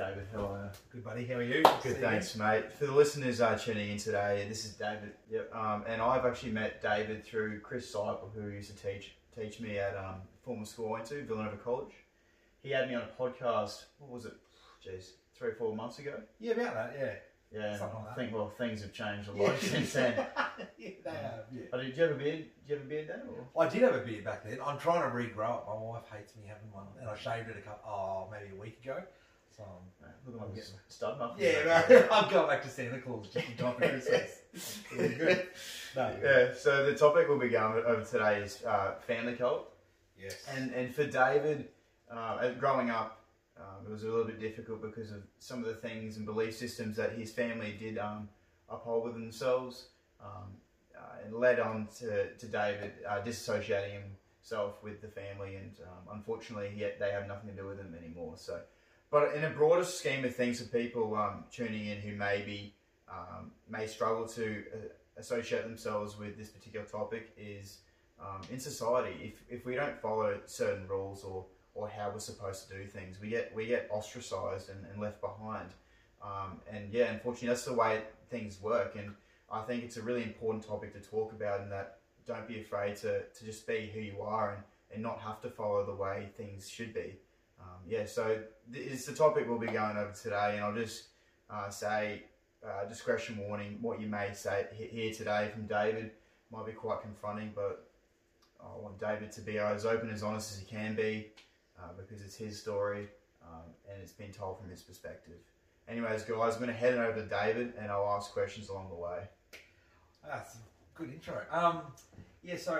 David, how are you? Good buddy, how are you? Good, See thanks, mate. For the listeners uh, tuning in today, this is David. Yep. Um, and I've actually met David through Chris Seipel, who used to teach teach me at um, former school I went to, Villanova College. He had me on a podcast. What was it? Jeez, three or four months ago. Yeah, about that, yeah. Yeah, Something like I think well things have changed a lot since then. yeah, they have, yeah. Oh, did you have a beard? Did you have a beard then? Or? I did have a beard back then. I'm trying to regrow it. My wife hates me having one, and I shaved it a couple, oh, maybe a week ago. So, Look I'm getting- muffin. yeah, man, I'm going back to Santa Claus just in time for Christmas. Really good. No, Yeah, so the topic we'll be going over today is uh, family cult. Yes. And and for David, uh, growing up, um, it was a little bit difficult because of some of the things and belief systems that his family did um, uphold with themselves, um, uh, and led on to, to David uh, disassociating himself with the family, and um, unfortunately, he, they have nothing to do with him anymore. So, but in a broader scheme of things, for people um, tuning in who maybe um, may struggle to uh, associate themselves with this particular topic, is um, in society, if, if we don't follow certain rules or, or how we're supposed to do things, we get we get ostracized and, and left behind. Um, and yeah, unfortunately, that's the way things work. And I think it's a really important topic to talk about, and that don't be afraid to, to just be who you are and, and not have to follow the way things should be. Um, yeah, so it's the topic we'll be going over today, and I'll just uh, say uh, discretion warning. What you may say here today from David might be quite confronting, but I want David to be as open as honest as he can be uh, because it's his story um, and it's been told from his perspective. Anyways, guys, I'm going to head it over to David and I'll ask questions along the way. That's a good intro. Um, yeah, so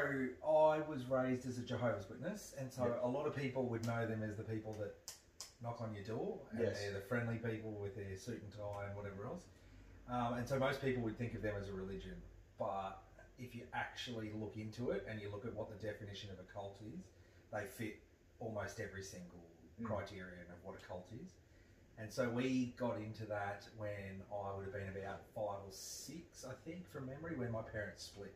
I was raised as a Jehovah's Witness, and so Yep. a lot of people would know them as the people that knock on your door, and Yes. they're the friendly people with their suit and tie and whatever else. Um, and so most people would think of them as a religion, but if you actually look into it and you look at what the definition of a cult is, they fit almost every single Mm. criterion of what a cult is. And so we got into that when I would have been about five or six, I think, from memory, when my parents split.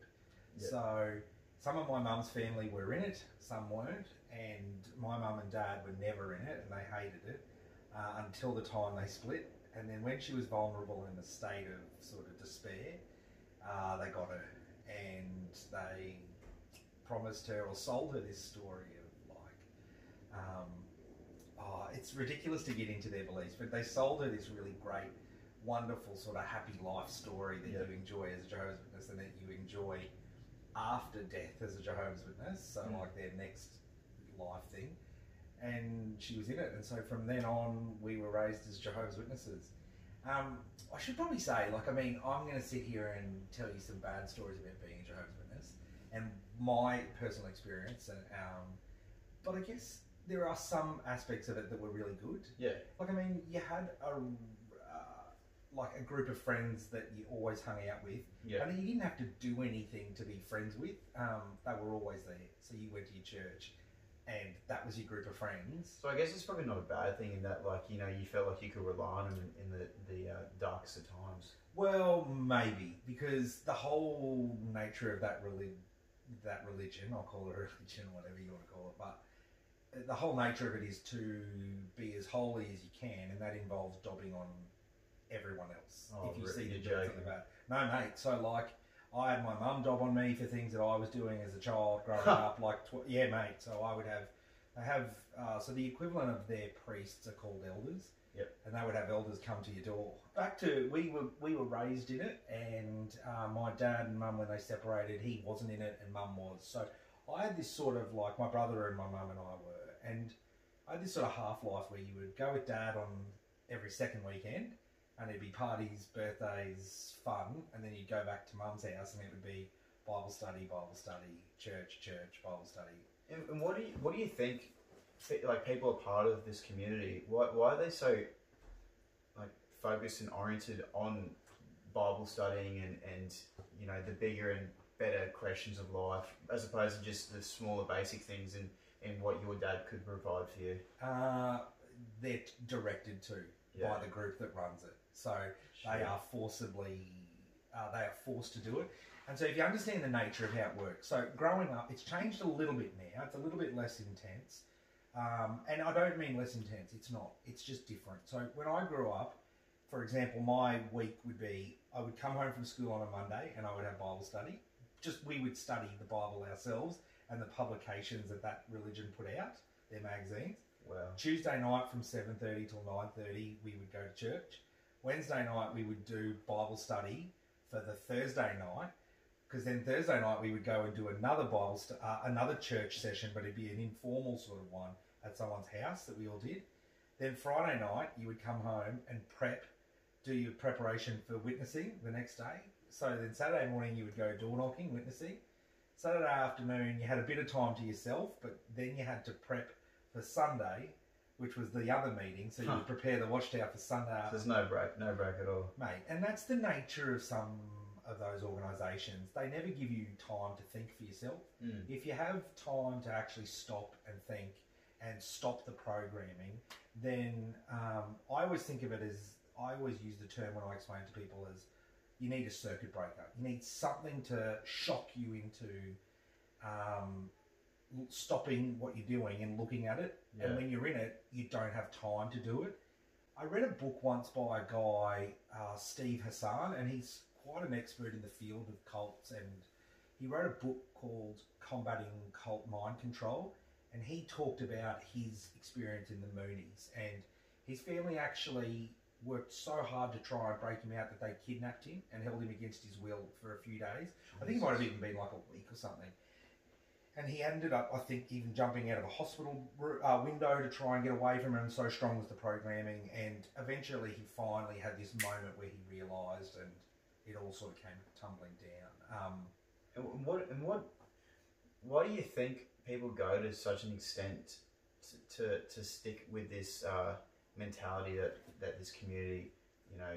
So some of my mum's family were in it, some weren't, and my mum and dad were never in it, and they hated it uh, until the time they split. And then when she was vulnerable in a state of sort of despair, uh, they got her, and they promised her or sold her this story of like, um, oh, it's ridiculous to get into their beliefs, but they sold her this really great, wonderful sort of happy life story that Yeah. you enjoy as a Jehovah's Witness and that you enjoy after death as a Jehovah's Witness. So Mm. like their next life thing. And she was in it, and so from then on, we were raised as Jehovah's Witnesses. Um, I should probably say, like, I mean, I'm going to sit here and tell you some bad stories about being a Jehovah's Witness and my personal experience, and um, but I guess there are some aspects of it that were really good. Yeah. Like, I mean, you had a like a group of friends that you always hung out with, Yeah. and you didn't have to do anything to be friends with. Um, they were always there. So you went to your church, and that was your group of friends. So I guess it's probably not a bad thing in that, like, you know, you felt like you could rely on them in, in the, the uh, darkest of times. Well, maybe because the whole nature of that relig- that religion, I'll call it a religion, whatever you want to call it, but the whole nature of it is to be as holy as you can, and that involves dobbing on everyone else. Oh, if you see them doing joking. something bad, no, mate. So like, I had my mum dob on me for things that I was doing as a child growing up. Like, tw- yeah, mate. So I would have, they have, uh, so the equivalent of their priests are called elders Yep. and they would have elders come to your door. Back to we were we were raised in it, and uh, my dad and mum when they separated, he wasn't in it, and mum was. So I had this sort of like my brother and my mum and I were, and I had this sort of half life where you would go with dad on every second weekend, and it'd be parties, birthdays, fun, and then you'd go back to mum's house, and it would be Bible study, Bible study, church, church, Bible study. And, and what do you what do you think? Like people are part of this community. Why why are they so like focused and oriented on Bible studying and and you know the bigger and better questions of life as opposed to just the smaller basic things and and what your dad could provide for you. Uh, they're directed to Yeah. by the group that runs it. So they are forcibly, uh, they are forced to do it. And so if you understand the nature of how it works, so growing up, it's changed a little bit now. It's a little bit less intense. Um, and I don't mean less intense. It's not. It's just different. So when I grew up, for example, my week would be I would come home from school on a Monday and I would have Bible study. Just we would study the Bible ourselves and the publications that that religion put out, their magazines. Wow. Tuesday night from 7.30 till 9.30 we would go to church. Wednesday night we would do Bible study for the Thursday night because then Thursday night we would go and do another Bible, st- uh, another church session, but it'd be an informal sort of one at someone's house that we all did. Then Friday night you would come home and prep, do your preparation for witnessing the next day. So then Saturday morning you would go door knocking, witnessing. Saturday afternoon you had a bit of time to yourself, but then you had to prep for Sunday, which was the other meeting. So you Huh. would prepare the watchtower for Sunday, There's no break, no break at all. mate. And that's the nature of some of those organisations. They never give you time to think for yourself. Mm. If you have time to actually stop and think and stop the programming, then um, I always think of it as I always use the term when I explain to people as you need a circuit breaker. You need something to shock you into um, stopping what you're doing and looking at it. Yeah. And when you're in it, you don't have time to do it. I read a book once by a guy, uh, Steve Hassan, and he's quite an expert in the field of cults. And he wrote a book called Combating Cult Mind Control. And he talked about his experience in the Moonies. And his family actually worked so hard to try and break him out that they kidnapped him and held him against his will for a few days. I think it might have even been like a week or something. And he ended up, I think, even jumping out of a hospital uh, window to try and get away from. And so strong was the programming. And eventually, he finally had this moment where he realised, and it all sort of came tumbling down. Um, And what and what why do you think people go to such an extent to, to, to stick with this uh, mentality that, that this community you know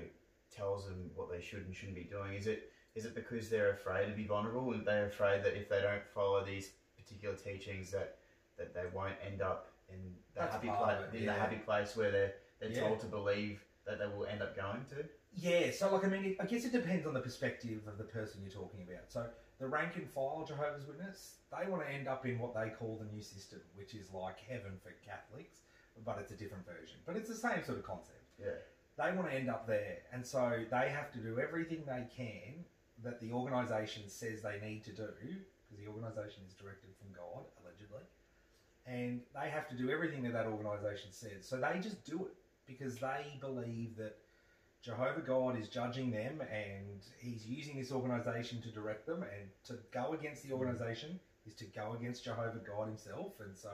tells them what they should and shouldn't be doing is it is it because they're afraid to be vulnerable and they're afraid that if they don't follow these particular teachings that that they won't end up in the That's happy part place it, in the yeah. happy place where they're they're Yeah. told to believe that they will end up going to Yeah, so like I mean, it, I guess it depends on the perspective of the person you're talking about. So the rank and file Jehovah's Witness, they want to end up in what they call the new system, which is like heaven for Catholics, but it's a different version. But it's the same sort of concept. yeah They want to end up there, and so they have to do everything they can that the organisation says they need to do, because the organisation is directed from God, allegedly, and they have to do everything that that organisation says. So they just do it because they believe that Jehovah God is judging them and he's using this organisation to direct them, and to go against the organisation is to go against Jehovah God himself, and so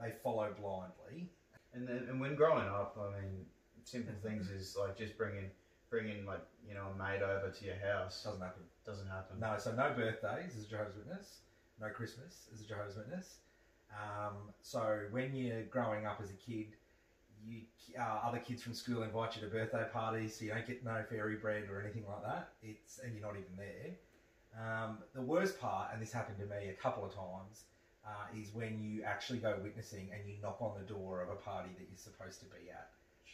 they follow blindly. And then, and when growing up, I mean, simple things is like just bringing, bringing like you know a maid over to your house Doesn't happen. doesn't happen. No, so no birthdays as a Jehovah's Witness, no Christmas as a Jehovah's Witness. Um, so when you're growing up as a kid, you uh, other kids from school invite you to birthday parties, so you don't get no fairy bread or anything like that. It's and you're not even there. Um, the worst part, and this happened to me a couple of times, uh, is when you actually go witnessing and you knock on the door of a party that you're supposed to be at,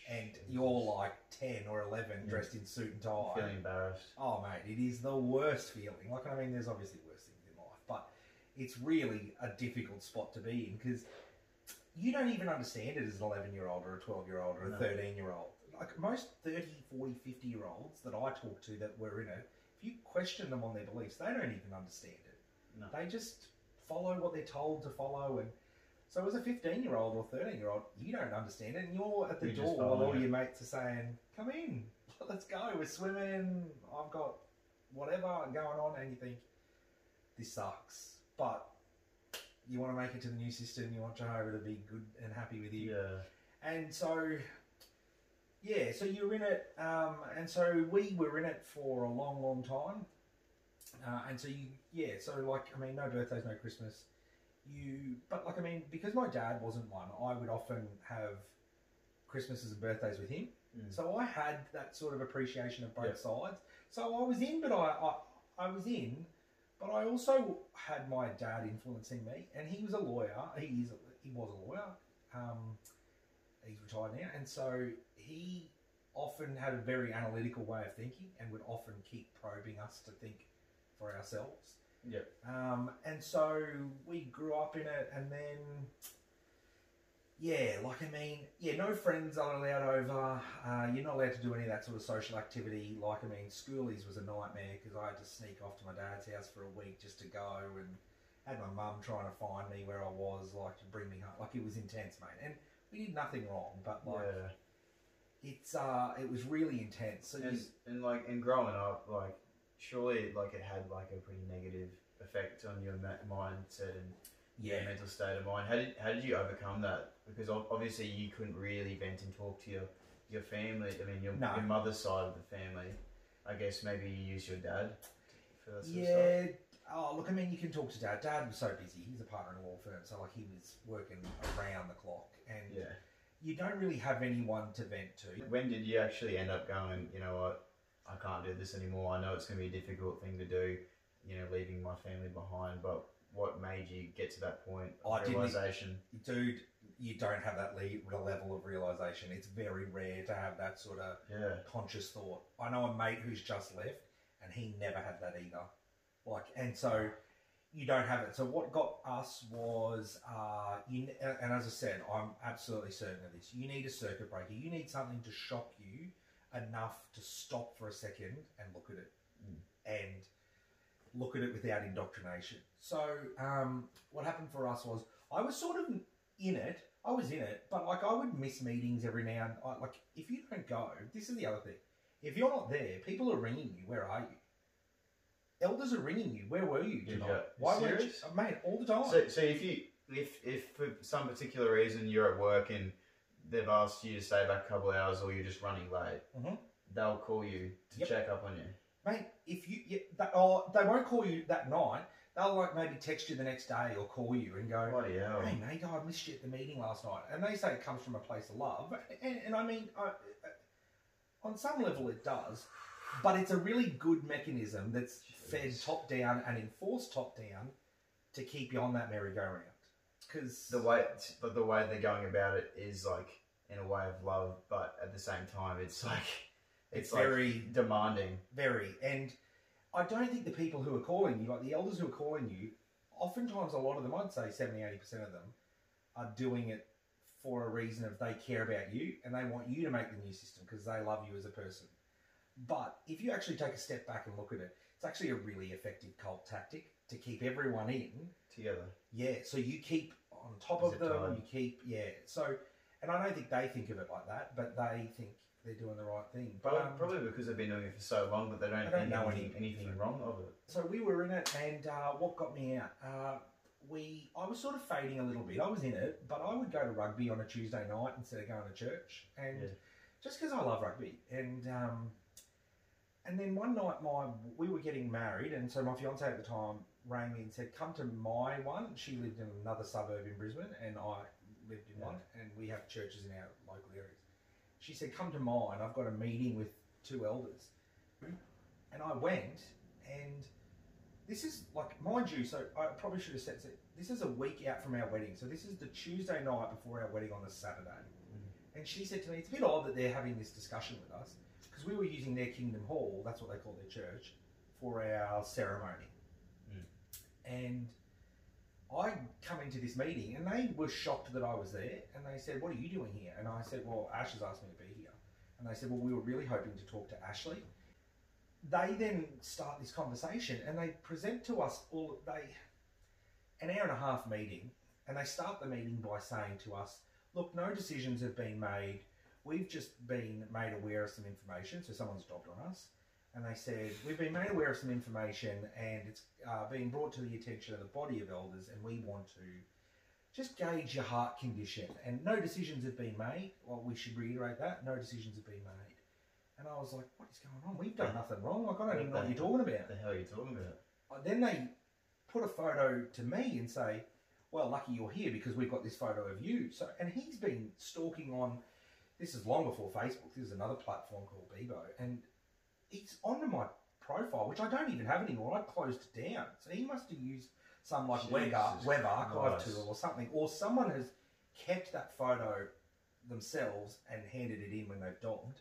and you're like ten or eleven, Yeah. dressed in suit and tie. feeling embarrassed. Oh, mate, it is the worst feeling. Like, I mean, there's obviously worse things in life, but it's really a difficult spot to be in because you don't even understand it as an 11 year old or a 12 year old or a No. 13 year old. Like, most 30, 40, 50 year olds that I talk to that were in it, if you question them on their beliefs, they don't even understand it. No. They just follow what they're told to follow. And so, as a 15 year old or 13 year old, you don't understand it, and you're at the You're door while all it. your mates are saying, Come in, let's go, we're swimming, I've got whatever going on, and you think, This sucks. But you want to make it to the new system, you want Jehovah to be good and happy with you. Yeah. And so, yeah, so you're in it, um, and so we were in it for a long, long time. Uh, and so you, yeah, so like, I mean, no birthdays, no Christmas. You, but like, I mean, because my dad wasn't one, I would often have Christmases and birthdays with him. Mm. So I had that sort of appreciation of both Yeah. sides. So I was in, but I, I, I was in, but I also had my dad influencing me, and he was a lawyer. He is, he was a lawyer. Um, he's retired now, and so he often had a very analytical way of thinking, and would often keep probing us to think for ourselves. Yep. Um, and so we grew up in it, and then yeah, like I mean, yeah, no friends are allowed over. Uh, you're not allowed to do any of that sort of social activity. Like I mean, schoolies was a nightmare because I had to sneak off to my dad's house for a week just to go, and had my mum trying to find me where I was, like to bring me home. Like it was intense, mate. And we did nothing wrong, but like yeah. it's uh, it was really intense. So And, you, and like and growing up, like surely like it had like a pretty negative effect on your ma- mindset and yeah, mental state of mind. How did how did you overcome that? Because obviously you couldn't really vent and talk to your your family. I mean, your No. your mother's side of the family. I guess maybe you use your dad for that sort of. Yeah. Oh, look, I mean, you can talk to dad. Dad was so busy. He's a partner in a law firm, so like he was working around the clock, and Yeah. you don't really have anyone to vent to. When did you actually end up going? You know what? I can't do this anymore. I know it's going to be a difficult thing to do. You know, leaving my family behind. But what made you get to that point of I realization? Dude, you don't have that le- level of realization. It's very rare to have that sort of Yeah. conscious thought. I know a mate who's just left, and he never had that either. Like, and so you don't have it. So what got us was, uh, you, and as I said, I'm absolutely certain of this. You need a circuit breaker. You need something to shock you enough to stop for a second and look at it, Mm. and look at it without indoctrination. So um, what happened for us was, I was sort of in it. I was in it, but like I would miss meetings every now and I, like if you don't go, this is the other thing. If you're not there, people are ringing you. Where are you? Elders are ringing you. Where were you tonight? yeah. Why weren't you, Serious? mate? All the time. So, so if you if if for some particular reason you're at work and they've asked you to stay back a couple of hours or you're just running late, Mhm. they'll call you to Yep. check up on you. mate, if you, yeah, that, or they won't call you that night. They'll like maybe text you the next day or call you and go, Bloody hell! "Hey mate, I missed you at the meeting last night." And they say it comes from a place of love, and, and I mean, I, on some level it does, but it's a really good mechanism that's fed top down and enforced top down to keep you on that merry-go-round. Because The way, but the way they're going about it is like in a way of love, but at the same time, it's like it's, it's like very demanding. Very. And I don't think the people who are calling you, like the elders who are calling you, oftentimes a lot of them, I'd say 70, 80% of them, are doing it for a reason of they care about you and they want you to make the new system because they love you as a person. But if you actually take a step back and look at it, it's actually a really effective cult tactic to keep everyone in. Together, Yeah, so you keep on top Is of them, time? you keep, yeah. So, and I don't think they think of it like that, but they think they're doing the right thing. But probably, um, probably because they've been doing it for so long that they don't, don't know anything, anything anything wrong of it. So we were in it, and uh, what got me out? Uh, we I was sort of fading a little bit. I was in it, but I would go to rugby on a Tuesday night instead of going to church, and Yeah. just because I love rugby. And um, and then one night, my we were getting married, and so my fiance at the time rang me and said, "Come to my one." She lived in another suburb in Brisbane, and I lived in Yeah. one, and we have churches in our local areas. She said, "Come to mine. I've got a meeting with two elders," hmm. and I went, and this is like, mind you, so I probably should have said, so this is a week out from our wedding. So this is the Tuesday night before our wedding on the Saturday. Hmm. And she said to me, it's a bit odd that they're having this discussion with us we were using their Kingdom Hall, that's what they call their church, for our ceremony. Hmm. And I come into this meeting and they were shocked that I was there and they said, What are you doing here? And I said, Well, Ash has asked me to be here. And they said, Well, we were really hoping to talk to Ashley they then start this conversation and they present to us all they an hour and a half meeting and they start the meeting by saying to us look no decisions have been made we've just been made aware of some information so someone's dobbed on us and they said we've been made aware of some information and it's uh, been brought to the attention of the body of elders and we want to just gauge your heart condition and no decisions have been made well we should reiterate that no decisions have been made and I was like, what is going on? We've done nothing wrong. Like, I don't even know what you're talking about. What the hell are you talking about? Uh, Then they put a photo to me and say, well, lucky you're here because we've got this photo of you. So, and he's been stalking on, this is long before Facebook. This is another platform called Bebo. And it's onto my profile, which I don't even have anymore. I closed it down. So he must have used some like web, web archive tool or something. Or someone has kept that photo themselves and handed it in when they've dogged.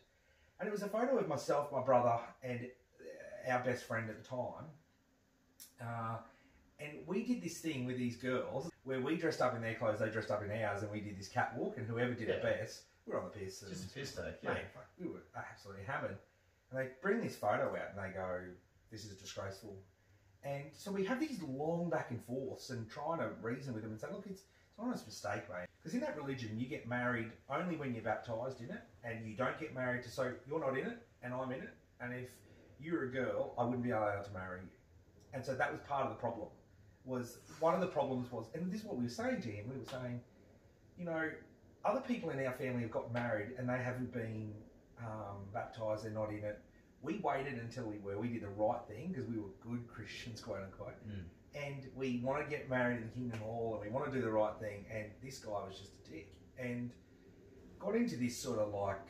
And it was a photo of myself, my brother, and uh, our best friend at the time. Uh, And we did this thing with these girls where we dressed up in their clothes, they dressed up in ours, and we did this catwalk, and whoever did it best, we were on the piss. And, Just a piss take, yeah. Mate, fuck, we were absolutely hammered. And they bring this photo out and they go, this is disgraceful. And so we have these long back and forths and trying to reason with them and say, look, it's, it's an honest mistake, mate. Because in that religion, you get married only when you're baptised in it, and you don't get married to, so you're not in it, and I'm in it. And if you're a girl, I wouldn't be allowed to marry you. And so that was part of the problem. Was one of the problems was, and this is what we were saying to him. We were saying, you know, other people in our family have got married and they haven't been um, baptized. They're not in it. We waited until we were. We did the right thing because we were good Christians, quote unquote. Mm. And we want to get married in the Kingdom Hall and we want to do the right thing. And this guy was just a dick and got into this sort of like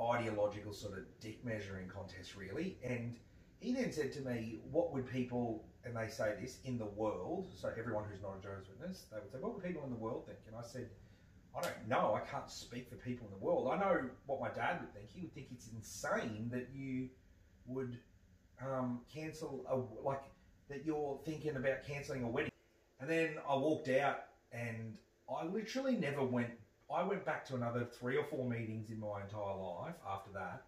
ideological sort of dick measuring contest, really. And he then said to me, What would people, and they say this, in the world, so everyone who's not a Jehovah's Witness, they would say, What would people in the world think? And I said, I don't know. I can't speak for people in the world. I know what my dad would think. He would think it's insane that you would um, cancel, a, like, that you're thinking about cancelling a wedding. And then I walked out and I literally never went. I went back to another three or four meetings in my entire life after that.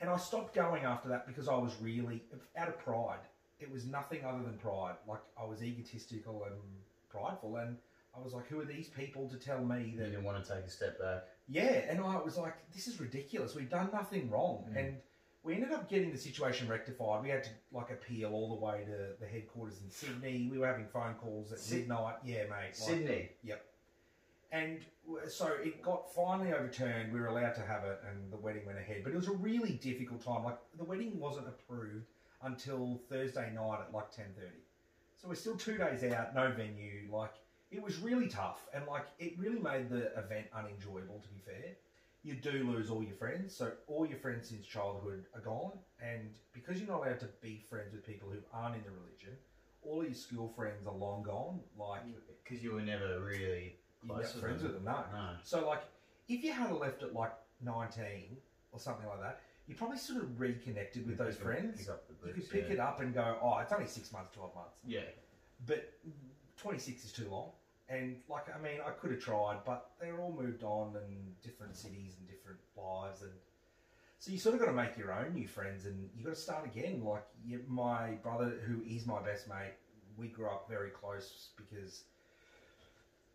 And I stopped going after that because I was really out of pride. It was nothing other than pride. Like I was egotistical and prideful, and I was like, "Who are these people to tell me that? You didn't want to take a step back. Yeah, and I was like, "This is ridiculous. We've done nothing wrong." Mm. And we ended up getting the situation rectified. We had to like appeal all the way to the headquarters in Sydney. We were having phone calls at midnight. Yeah, mate. like- Sydney. and so it got finally overturned. We were allowed to have it, and the wedding went ahead. But it was a really difficult time. Like the wedding wasn't approved until Thursday night at like ten thirty. So we're still two days out, no venue. Like it was really tough, and like it really made the event unenjoyable. To be fair, you do lose all your friends. So all your friends since childhood are gone, and because you're not allowed to be friends with people who aren't in the religion, all of your school friends are long gone. Like mm. Because you were never really close friends with them, no. No. So, like, if you had left at like 19 or something like that, you probably sort of reconnected with those friends. Pick up the You could pick yeah. it up and go, oh, it's only six months, 12 months. Yeah. But 26 is too long. And, like, I mean, I could have tried, but they're all moved on and different cities and different lives. And so you sort of got to make your own new friends and you got to start again. Like, you, my brother, who is my best mate, we grew up very close because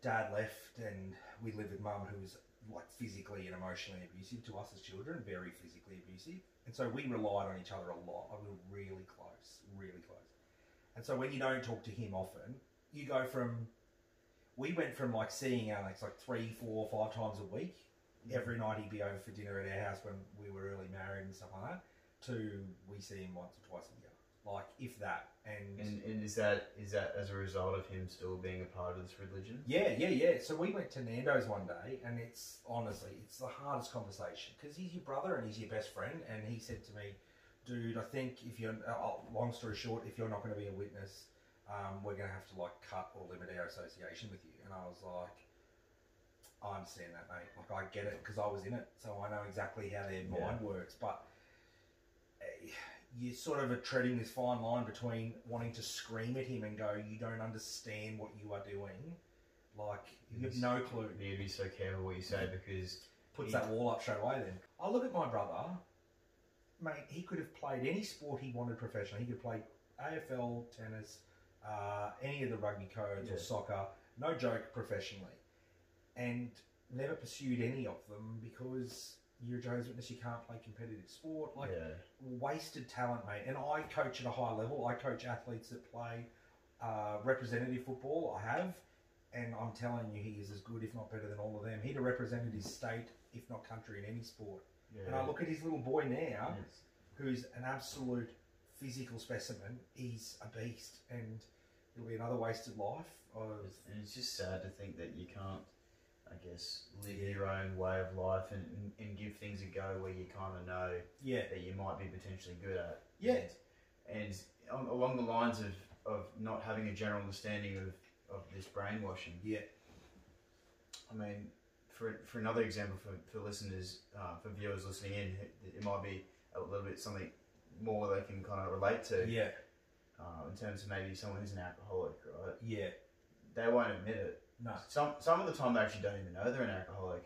dad left and we lived with mum who was like physically and emotionally abusive to us as children, very physically abusive. And so we relied on each other a lot. Like, we were really close, really close. And so when you don't talk to him often, you go from, we went from like seeing Alex like three, four, five times a week. Every night he'd be over for dinner at our house when we were early married and stuff like that, to we see him once or twice a year. Like, if that. And, And, and is that is that as a result of him still being a part of this religion? Yeah, yeah, yeah. So we went to Nando's one day, and it's honestly, it's the hardest conversation because he's your brother and he's your best friend. And he said to me, "Dude, I think if you're, uh, long story short, if you're not going to be a witness, um, we're going to have to like cut or limit our association with you." And I was like, "I understand that, mate. Like I get it because I was in it, so I know exactly how their Yeah. mind works." But eh, you sort of are treading this fine line between wanting to scream at him and go, "You don't understand what you are doing." Like you have no clue. You need to be so careful what you say because Puts that wall up straight away. Then I look at my brother, mate. He could have played any sport he wanted professionally. He could play AFL, tennis, uh, any of the rugby codes Yeah. or soccer. No joke, professionally, and never pursued any of them because you're a Joe's witness. You can't play competitive sport. Like yeah. wasted talent, mate. And I coach at a high level. I coach athletes that play uh, representative football. I have, and I'm telling you, he is as good, if not better, than all of them. He'd have represented his state, if not country, in any sport. yeah. And I look at his little boy now, Yes. who's an absolute physical specimen. He's a beast, and it'll be another wasted life. Of, and it's just sad to think that you can't, I guess, live Yeah. your own way of life and, and, and give things a go where you kind of know yeah, that you might be potentially good at. Yeah. And, and along the lines of, of not having a general understanding of, of this brainwashing, yeah, I mean, for, for another example, for, for listeners, uh, for viewers listening in, it might be a little bit something more they can kind of relate to. yeah, uh, in terms of maybe someone who's an alcoholic, right? Yeah. They won't admit it. No. Some some of the time they actually don't even know they're an alcoholic.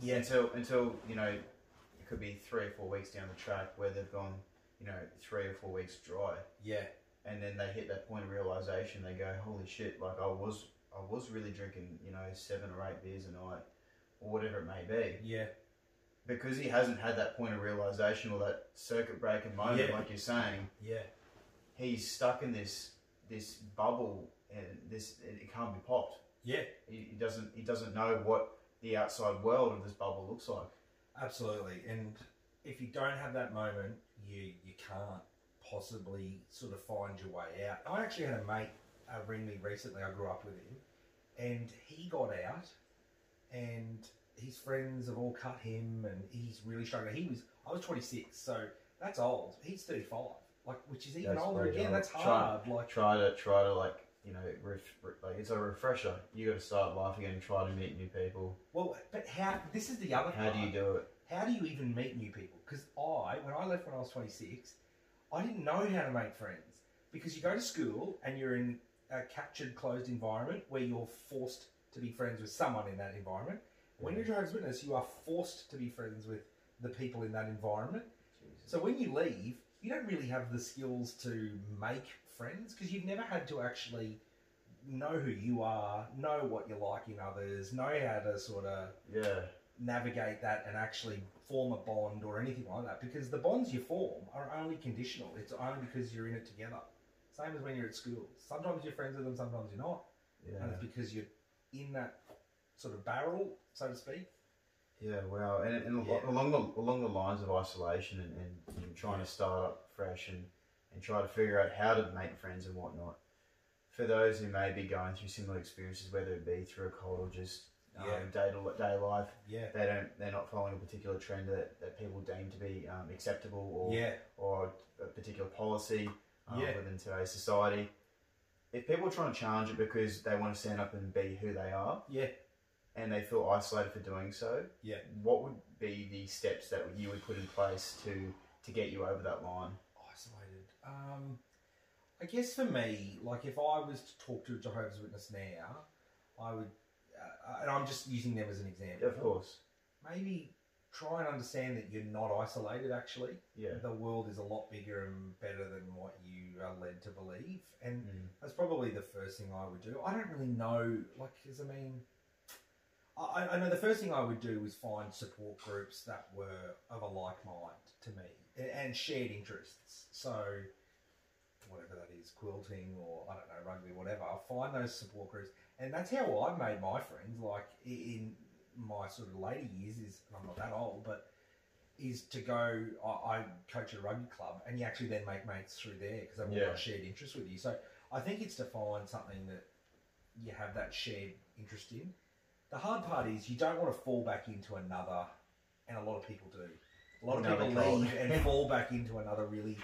Yeah. Until until you know, it could be three or four weeks down the track where they've gone, you know, three or four weeks dry, Yeah. and then they hit that point of realization. They go, holy shit! Like I was I was really drinking, you know, seven or eight beers a night, or whatever it may be. Yeah. Because he hasn't had that point of realization or that circuit breaker moment, Yeah. like you're saying, Yeah. he's stuck in this this bubble, and this it can't be popped. Yeah. He, he doesn't he doesn't know what the outside world of this bubble looks like. Absolutely. And if you don't have that moment, you you can't possibly sort of find your way out. I actually had a mate uh, ring me recently. I grew up with him, and he got out, and his friends have all cut him, and he's really struggling. He was I was 26, so that's old. He's 35, like which is even That's older very again. old. That's Try- hard. Like Try to try to like you know ref, re- like it's a refresher. You got to start life again and try to meet new people. well, but how? This is the other. How do part. you do it? how do you even meet new people? Because I, when I left when I was 26, I didn't know how to make friends. Because you go to school and you're in a captured, closed environment where you're forced to be friends with someone in that environment. When you're Jehovah's Witness, you are forced to be friends with the people in that environment. Jesus. So when you leave, you don't really have the skills to make friends because you've never had to actually know who you are, know what you like in others, know how to sort of Yeah, navigate that and actually form a bond or anything like that because the bonds you form are only conditional. It's only because you're in it together. Same as when you're at school. Sometimes you're friends with them, sometimes you're not. yeah, And it's because you're in that sort of barrel, so to speak. yeah. Wow, and, and Yeah. along the along the lines of isolation and, and, and trying to start up fresh and and try to figure out how to make friends and whatnot. For those who may be going through similar experiences, whether it be through a cold or just um, Yeah. day to day life, Yeah. they don't they're not following a particular trend that, that people deem to be um, acceptable or Yeah. or a particular policy um, Yeah. within today's society. If people are trying to challenge it because they want to stand up and be who they are Yeah. And they feel isolated for doing so, Yeah. what would be the steps that you would put in place to to get you over that line? Isolated. Um, I guess for me, like if I was to talk to a Jehovah's Witness now, I would, uh, and I'm just using them as an example. Of course, maybe try and understand that you're not isolated actually yeah, the world is a lot bigger and better than what you are led to believe and Mm. that's probably the first thing i would do i don't really know like because i mean I, I know the first thing i would do was find support groups that were of a like mind to me and, and shared interests. So whatever that is quilting or i don't know rugby whatever I'll find those support groups. And that's how i've made my friends like in my sort of later years is i'm not that old but is to go I, I coach a rugby club and you actually then make mates through there because they've all Yeah. got shared interests with you. So i think it's to find something that you have that shared interest in the hard part is you don't want to fall back into another and a lot of people do a lot of Another people leave and fall back into another really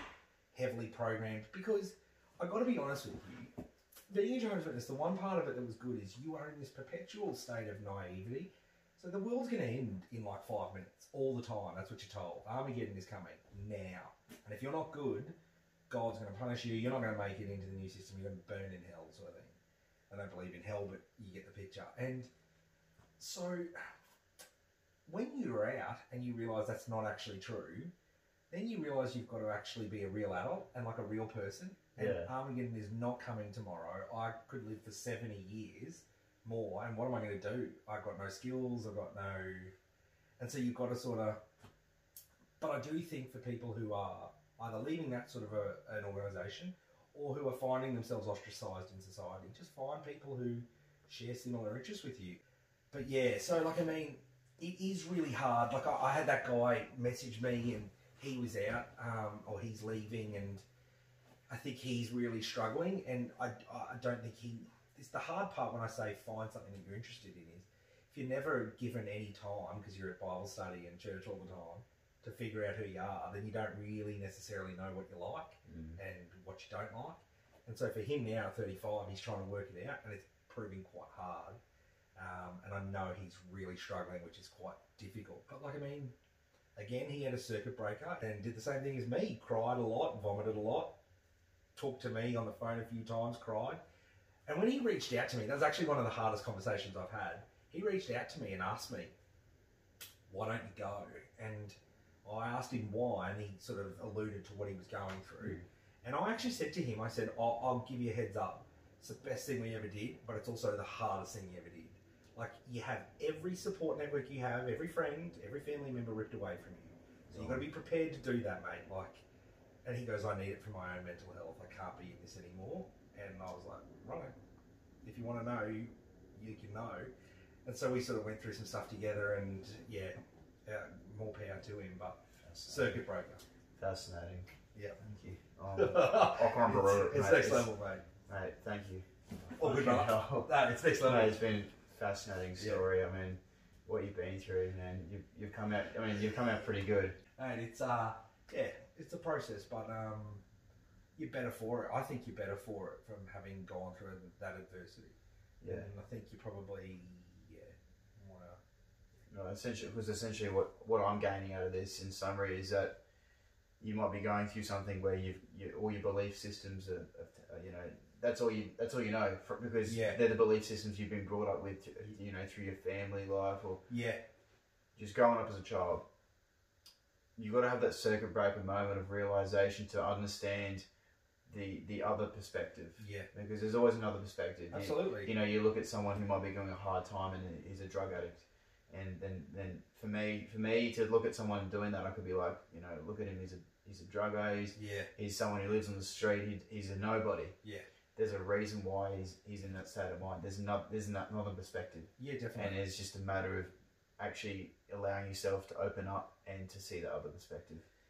heavily programmed because i got to be honest with you being a Jehovah's Witness, the one part of it that was good is you are in this perpetual state of naivety. So the world's going to end in like five minutes, all the time. That's what you're told. Armageddon is coming now. And if you're not good, God's going to punish you. You're not going to make it into the new system. You're going to burn in hell, sort of thing. I don't believe in hell, but you get the picture. And so when you're out and you realise that's not actually true, then you realise you've got to actually be a real adult and like a real person. And Yeah. Armageddon is not coming tomorrow. I could live for 70 years more, and what am I going to do? I've got no skills, I've got no. And so you've got to sort of. But I do think for people who are either leaving that sort of a, an organisation or who are finding themselves ostracised in society, just find people who share similar interests with you. But yeah, so like I mean, it is really hard. Like I, I had that guy message me and he was out um, or he's leaving and I think he's really struggling and I, I don't think he it's the hard part when I say find something that you're interested in is if you're never given any time because you're at Bible study and church all the time to figure out who you are then you don't really necessarily know what you like Mm. and what you don't like and so for him now at 35 he's trying to work it out and it's proving quite hard um, and I know he's really struggling which is quite difficult but like I mean again he had a circuit breaker and did the same thing as me cried a lot vomited a lot talked to me on the phone a few times, cried. And when he reached out to me, that was actually one of the hardest conversations I've had. He reached out to me and asked me, "Why don't you go?" And I asked him why, and he sort of alluded to what he was going through. And I actually said to him, I said, I'll, I'll give you a heads up. It's the best thing we ever did, but it's also the hardest thing you ever did. Like, you have every support network you have, every friend, every family member ripped away from you. So you've got to be prepared to do that, mate. Like, and he goes, I need it for my own mental health. I can't be in this anymore. And I was like, right, if you want to know, you, can know. And so we sort of went through some stuff together, and yeah, uh, more power to him. But circuit breaker. Fascinating. Yeah. Thank you. Oh, I can't believe it, It's, it's mate. next level, mate. Mate, thank you. Oh, good brother. No, it's next level. Mate, it's been fascinating Yeah. story. I mean, what you've been through, man. You've, you've come out. I mean, you've come out pretty good. And it's uh yeah, it's a process, but um you're better for it. I think you're better for it from having gone through that adversity. Yeah. And I think you probably yeah wanna No, essentially, because essentially what, what I'm gaining out of this, in summary, is that you might be going through something where you've you, all your belief systems are, are, you know, that's all you that's all you know fr because Yeah. they're the belief systems you've been brought up with, you know, through your family life or Yeah. just growing up as a child. You've got to have that circuit breaker moment of realization to understand the the other perspective Yeah. because there's always another perspective. You- Absolutely. you know, you look at someone who might be going a hard time and he's a drug addict, and then then for me, for me to look at someone doing that, I could be like, you know, look at him. He's a he's a drugger. He's yeah. he's someone who lives on the street. He, he's a nobody. Yeah. There's a reason why he's he's in that state of mind. There's not there's not another perspective, Yeah, and it's just a matter of actually allowing yourself to open up and to see the other perspective.